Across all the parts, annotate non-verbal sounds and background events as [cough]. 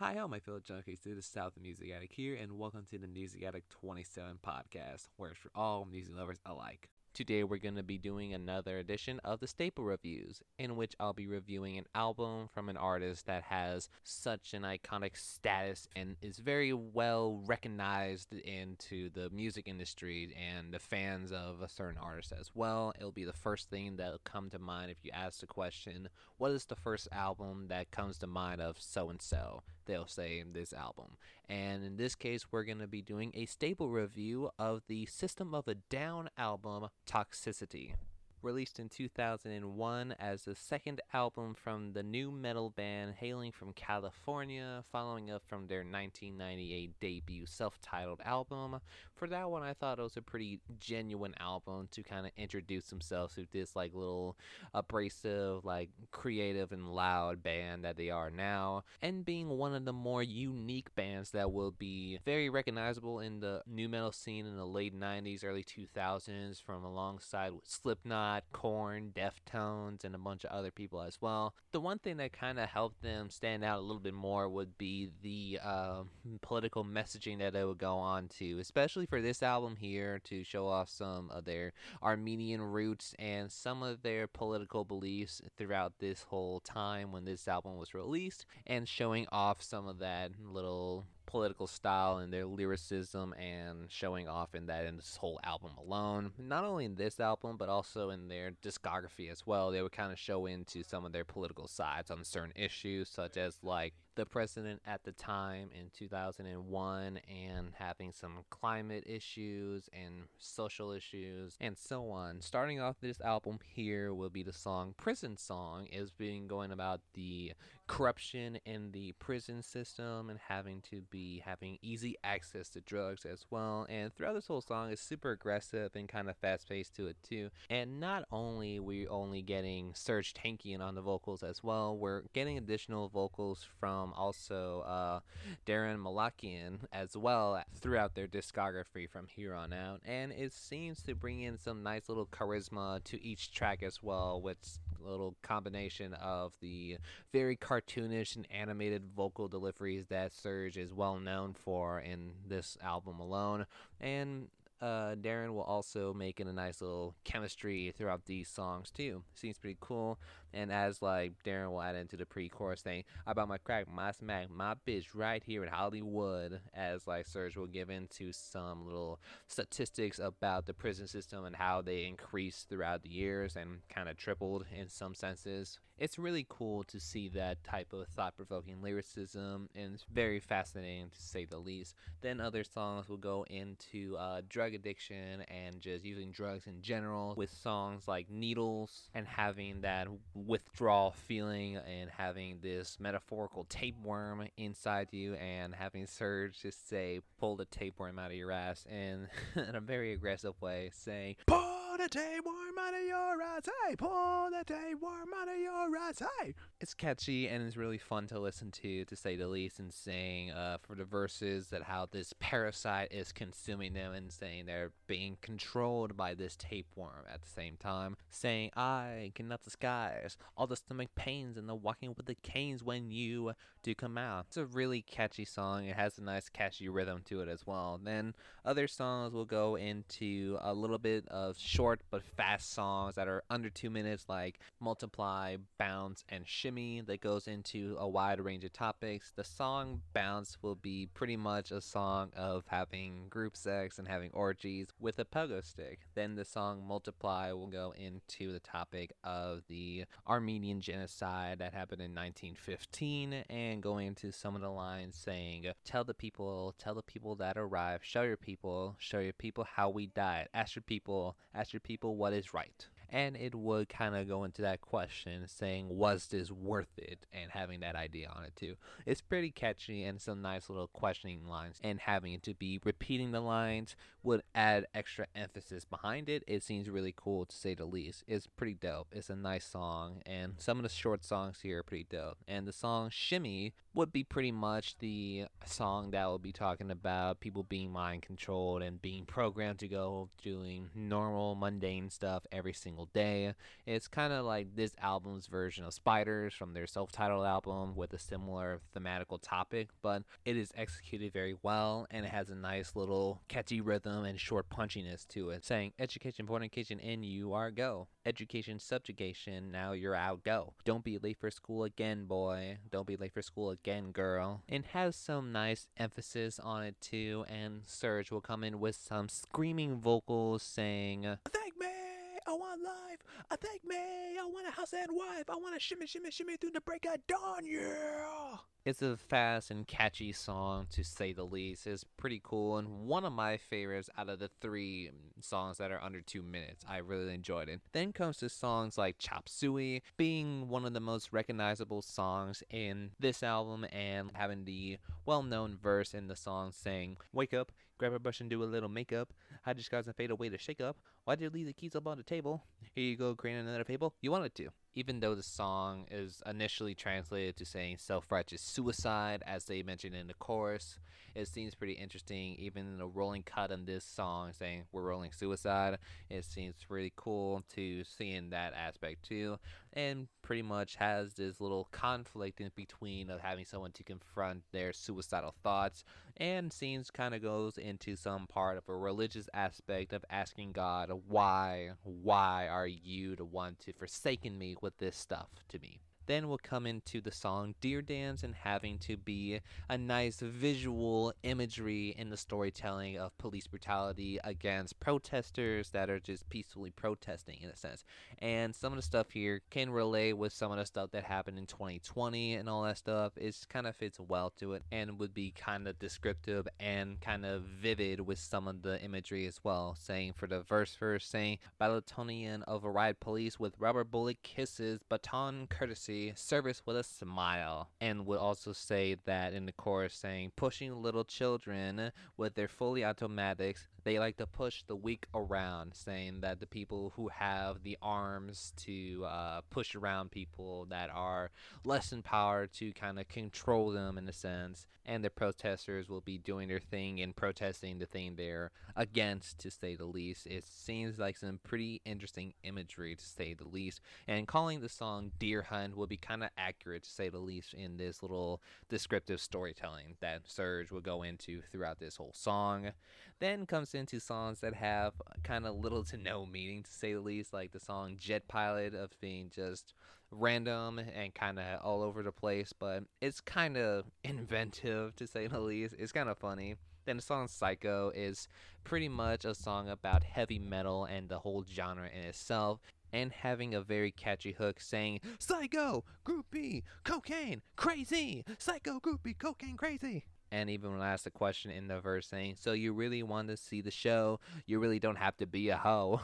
Hi, all my fellow junkies. This the South of Music Addict here, and welcome to the Music Addict 27 podcast, where it's for all music lovers alike. Today, we're going to be doing another edition of the Staple Reviews, in which I'll be reviewing an album from an artist that has such an iconic status and is very well recognized into the music industry and the fans of a certain artist as well. It'll be the first thing that'll come to mind if you ask the question, What is the first album that comes to mind of so and so? They'll say this album. And in this case, we're going to be doing a staple review of the System of a Down album, Toxicity. Released in 2001 as the second album from the nu metal band hailing from California, following up from their 1998 debut self titled album. For that one, I thought it was a pretty genuine album to kind of introduce themselves to this like little abrasive, like creative and loud band that they are now, and being one of the more unique bands that will be very recognizable in the nu metal scene in the late 90s, early 2000s, from alongside with Slipknot. Korn, Deftones, and a bunch of other people as well. The one thing that kind of helped them stand out a little bit more would be the uh, political messaging that they would go on to, especially for this album here, to show off some of their Armenian roots and some of their political beliefs throughout this whole time when this album was released, and showing off some of that little political style and their lyricism and showing off in that in this whole album alone. Not only in this album, but also in their discography as well. They would kind of show into some of their political sides on certain issues, such as like the president at the time in 2001 and having some climate issues and social issues and so on. Starting off this album here will be the song Prison Song is being going about the corruption in the prison system and having to be having easy access to drugs as well. And throughout this whole song is super aggressive and kind of fast paced to it too. And not only we only getting Serj Tankian on the vocals as well, we're getting additional vocals from also uh, Daron Malakian as well throughout their discography from here on out. And it seems to bring in some nice little charisma to each track as well, with a little combination of the very cartoonish and animated vocal deliveries that Serj is well known for in this album alone. And uh, Daron will also make in a nice little chemistry throughout these songs too. Seems pretty cool. And as like Daron will add into the pre-chorus thing about my crack, my smack, my bitch right here in Hollywood, as like Serj will give into some little statistics about the prison system and how they increased throughout the years and kind of tripled in some senses. It's really cool to see that type of thought-provoking lyricism, and it's very fascinating to say the least. Then other songs will go into uh, drug addiction and just using drugs in general, with songs like Needles and having that withdrawal feeling and having this metaphorical tapeworm inside you and having Serj just say, pull the tapeworm out of your ass and [laughs] in a very aggressive way, saying, the tapeworm out of your ass, hey, pull the tapeworm out of your ass, hey. It's catchy and it's really fun to listen to, to say the least, and saying uh, for the verses that how this parasite is consuming them and saying they're being controlled by this tapeworm at the same time, saying, I cannot disguise all the stomach pains and the walking with the canes when you do come out. It's a really catchy song. It has a nice catchy rhythm to it as well. Then other songs will go into a little bit of short but fast songs that are under two minutes, like Multiply, Bounce, and Shimmy, that goes into a wide range of topics. The song Bounce will be pretty much a song of having group sex and having orgies with a pogo stick. Then the song Multiply will go into the topic of the Armenian genocide that happened in 1915 and going into some of the lines saying, Tell the people, tell the people that arrive, show your people, show your people how we died, ask your people, ask your people what is right and it would kind of go into that question saying was this worth it? and having that idea on it too. It's pretty catchy and some nice little questioning lines and having it to be repeating the lines would add extra emphasis behind it. It seems really cool to say the least. It's pretty dope. It's a nice song and some of the short songs here are pretty dope. And the song shimmy would be pretty much the song that will be talking about people being mind controlled and being programmed to go doing normal mundane stuff every single single day. It's kind of like this album's version of Spiders from their self titled album with a similar thematical topic, but it is executed very well and it has a nice little catchy rhythm and short punchiness to it, saying education, fornication, and you are go. Education, subjugation, now you're out, go. Don't be late for school again, boy. Don't be late for school again, girl. And has some nice emphasis on it too, and Serj will come in with some screaming vocals saying, Thank! I want life! I thank me! I want a house and wife! I want to shimmy, shimmy, shimmy through the break of dawn, yeah! It's a fast and catchy song to say the least. It's pretty cool and one of my favorites out of the three mm, songs that are under two minutes. I really enjoyed it. Then comes to songs like Chop Suey, being one of the most recognizable songs in this album and having the well known verse in the song saying, Wake up, grab a brush and do a little makeup. Hide your scars and fade away to shake up. Why did you leave the keys up on the table? Here you go, creating another fable. You wanted to even though the song is initially translated to saying self righteous suicide, as they mentioned in the chorus, it seems pretty interesting. Even the rolling cut on this song saying we're rolling suicide, it seems really cool to see in that aspect too. And pretty much has this little conflict in between of having someone to confront their suicidal thoughts, and scenes kind of goes into some part of a religious aspect of asking God, why, why are you the one to forsaken me with this stuff to me? Then we'll come into the song Deer Dance and having to be a nice visual imagery in the storytelling of police brutality against protesters that are just peacefully protesting in a sense. And some of the stuff here can relate with some of the stuff that happened in 2020 and all that stuff. It kind of fits well to it and would be kind of descriptive and kind of vivid with some of the imagery as well. Saying for the verse first, saying Balatonian riot police with rubber bullet kisses, baton courtesy service with a smile. And would also say that in the chorus saying, pushing little children with their fully automatics, they like to push the weak around, saying that the people who have the arms to uh, push around people that are less empowered to kind of control them in a sense, and the protesters will be doing their thing and protesting the thing they're against, to say the least. It seems like some pretty interesting imagery, to say the least, and calling the song Deer Hunt will be kind of accurate, to say the least, in this little descriptive storytelling that Serj will go into throughout this whole song. Then comes into songs that have kind of little to no meaning, to say the least, like the song Jet Pilot of being just random and kind of all over the place, but it's kind of [laughs] inventive, to say the least. It's kind of funny. Then the song Psycho is pretty much a song about heavy metal and the whole genre in itself and having a very catchy hook saying psycho groupie cocaine crazy psycho groupie cocaine crazy and even when I asked the question in the verse saying, So you really want to see the show? You really don't have to be a hoe.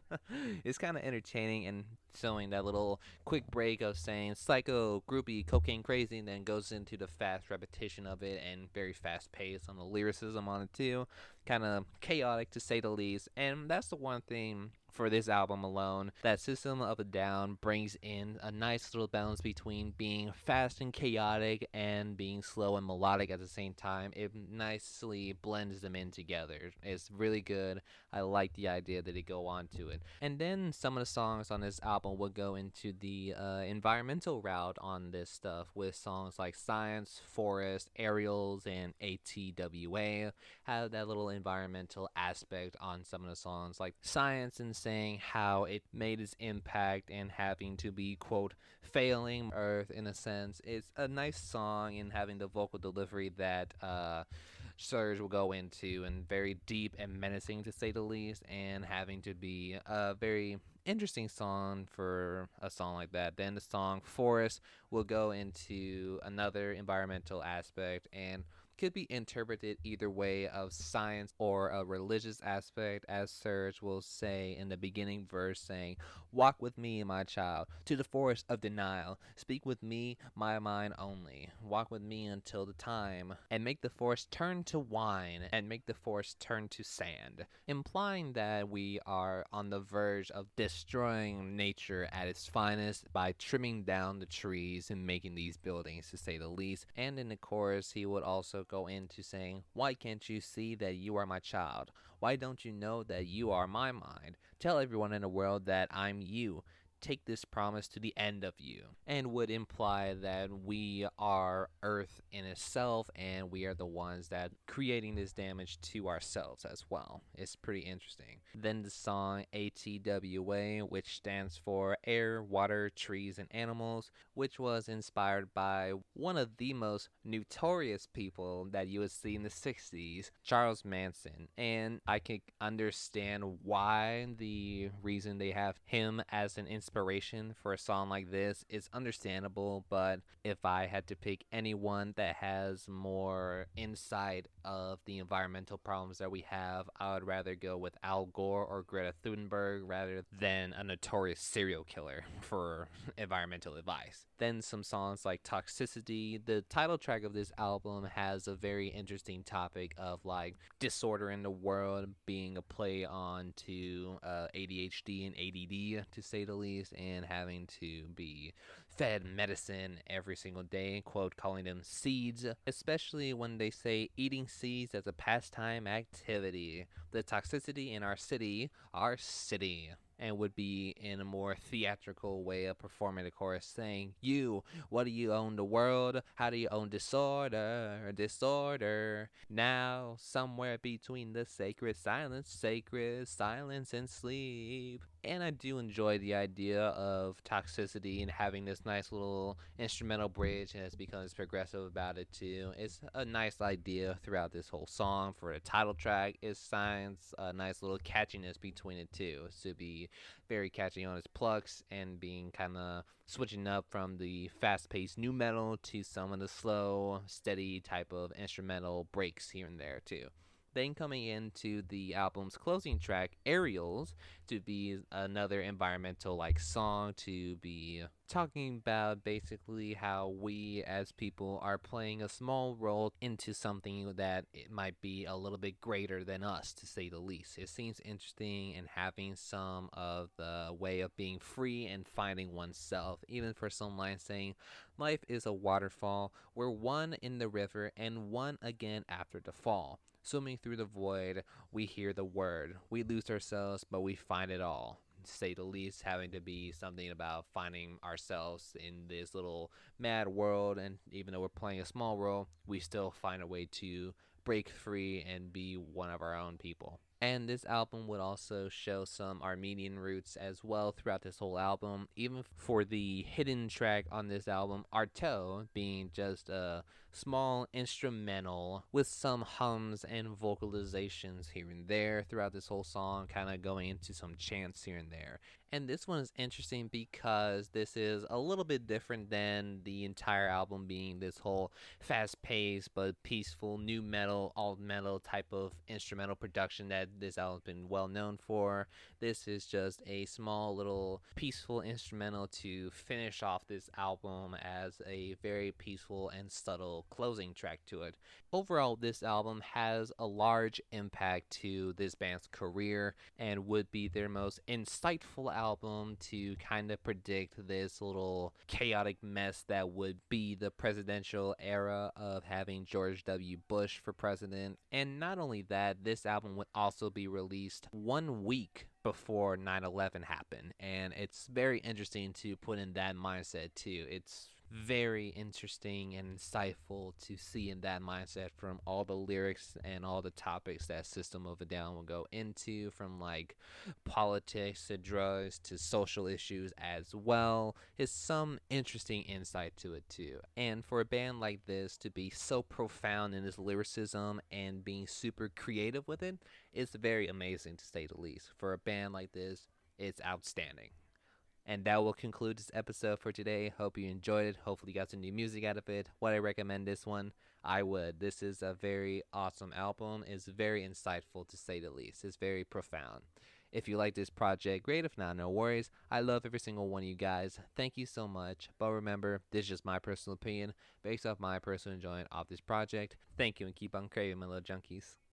[laughs] it's kind of entertaining and showing that little quick break of saying psycho, groupie, cocaine crazy, and then goes into the fast repetition of it and very fast pace on the lyricism on it too. Kind of chaotic to say the least. And that's the one thing for this album alone that System of a Down brings in a nice little balance between being fast and chaotic and being slow and melodic at the same time. It nicely blends them in together. It's really good. I like the idea that they go on to it. And then some of the songs on this album will go into the uh, environmental route on this stuff with songs like Science, Forest, Aerials, and ATWA. Have that little environmental aspect on some of the songs like Science and saying how it made its impact and having to be, quote, failing Earth in a sense. It's a nice song and having the vocal delivery that uh, Serj will go into and very deep and menacing to say the least, and having to be a very interesting song for a song like that. Then the song Forest will go into another environmental aspect and could be interpreted either way of science or a religious aspect, as Serj will say in the beginning verse, saying, Walk with me, my child, to the forest of denial. Speak with me, my mind only. Walk with me until the time, and make the forest turn to wine, and make the forest turn to sand, implying that we are on the verge of destroying nature at its finest by trimming down the trees and making these buildings, to say the least. And in the chorus, he would also go into saying, Why can't you see that you are my child? Why don't you know that you are my mind? Tell everyone in the world that I'm you take this promise to the end of you, and would imply that we are Earth in itself and we are the ones that creating this damage to ourselves as well. It's pretty interesting. Then the song ATWA, which stands for Air, Water, Trees, and Animals, which was inspired by one of the most notorious people that you would see in the 60s, Charles Manson. And I can understand why the reason they have him as an inspiration inspiration for a song like this is understandable, but if I had to pick anyone that has more insight of the environmental problems that we have, I would rather go with Al Gore or Greta Thunberg rather than a notorious serial killer [laughs] for environmental advice. Then some songs like Toxicity. The title track of this album has a very interesting topic of like disorder in the world being a play on to uh, ADHD and ADD to say the least and having to be fed medicine every single day, quote, calling them seeds, especially when they say eating seeds as a pastime activity. The toxicity in our city, our city and would be in a more theatrical way of performing the chorus saying, You, what do you own the world? How do you own disorder? Disorder. Now, somewhere between the sacred silence, sacred silence and sleep. And I do enjoy the idea of toxicity and having this nice little instrumental bridge and it's becomes progressive about it too. It's a nice idea throughout this whole song for the title track. It signs a nice little catchiness between it too. To be very catchy on his plucks and being kind of switching up from the fast paced nu metal to some of the slow, steady type of instrumental breaks here and there, too. Then coming into the album's closing track, Aerials, to be another environmental like song to be talking about basically how we as people are playing a small role into something that it might be a little bit greater than us to say the least. It seems interesting and having some of the way of being free and finding oneself, even for some lines saying life is a waterfall, we're one in the river and one again after the fall. Swimming through the void, we hear the word. We lose ourselves, but we find it all. Say the least, having to be something about finding ourselves in this little mad world. And even though we're playing a small role, we still find a way to break free and be one of our own people. And this album would also show some Armenian roots as well throughout this whole album, even for the hidden track on this album, Arto, being just a small instrumental with some hums and vocalizations here and there throughout this whole song, kind of going into some chants here and there. And this one is interesting because this is a little bit different than the entire album being this whole fast paced but peaceful nu metal, alt metal type of instrumental production that this album's been well known for. This is just a small little peaceful instrumental to finish off this album as a very peaceful and subtle closing track to it. Overall, this album has a large impact to this band's career and would be their most insightful album to kind of predict this little chaotic mess that would be the presidential era of having George W. Bush for president. And not only that, this album would also be released one week before 9/11 happened and it's very interesting to put in that mindset too. It's very interesting and insightful to see in that mindset from all the lyrics and all the topics that System of a Down will go into, from like politics to drugs to social issues as well. Is some interesting insight to it too. And for a band like this to be so profound in its lyricism and being super creative with it, it's very amazing to say the least. For a band like this, it's outstanding. And that will conclude this episode for today. Hope you enjoyed it. Hopefully, you got some new music out of it. Would I recommend this one? I would. This is a very awesome album. It's very insightful to say the least. It's very profound. If you like this project, great. If not, no worries. I love every single one of you guys. Thank you so much. But remember, this is just my personal opinion based off my personal enjoyment of this project. Thank you and keep on craving, my little junkies.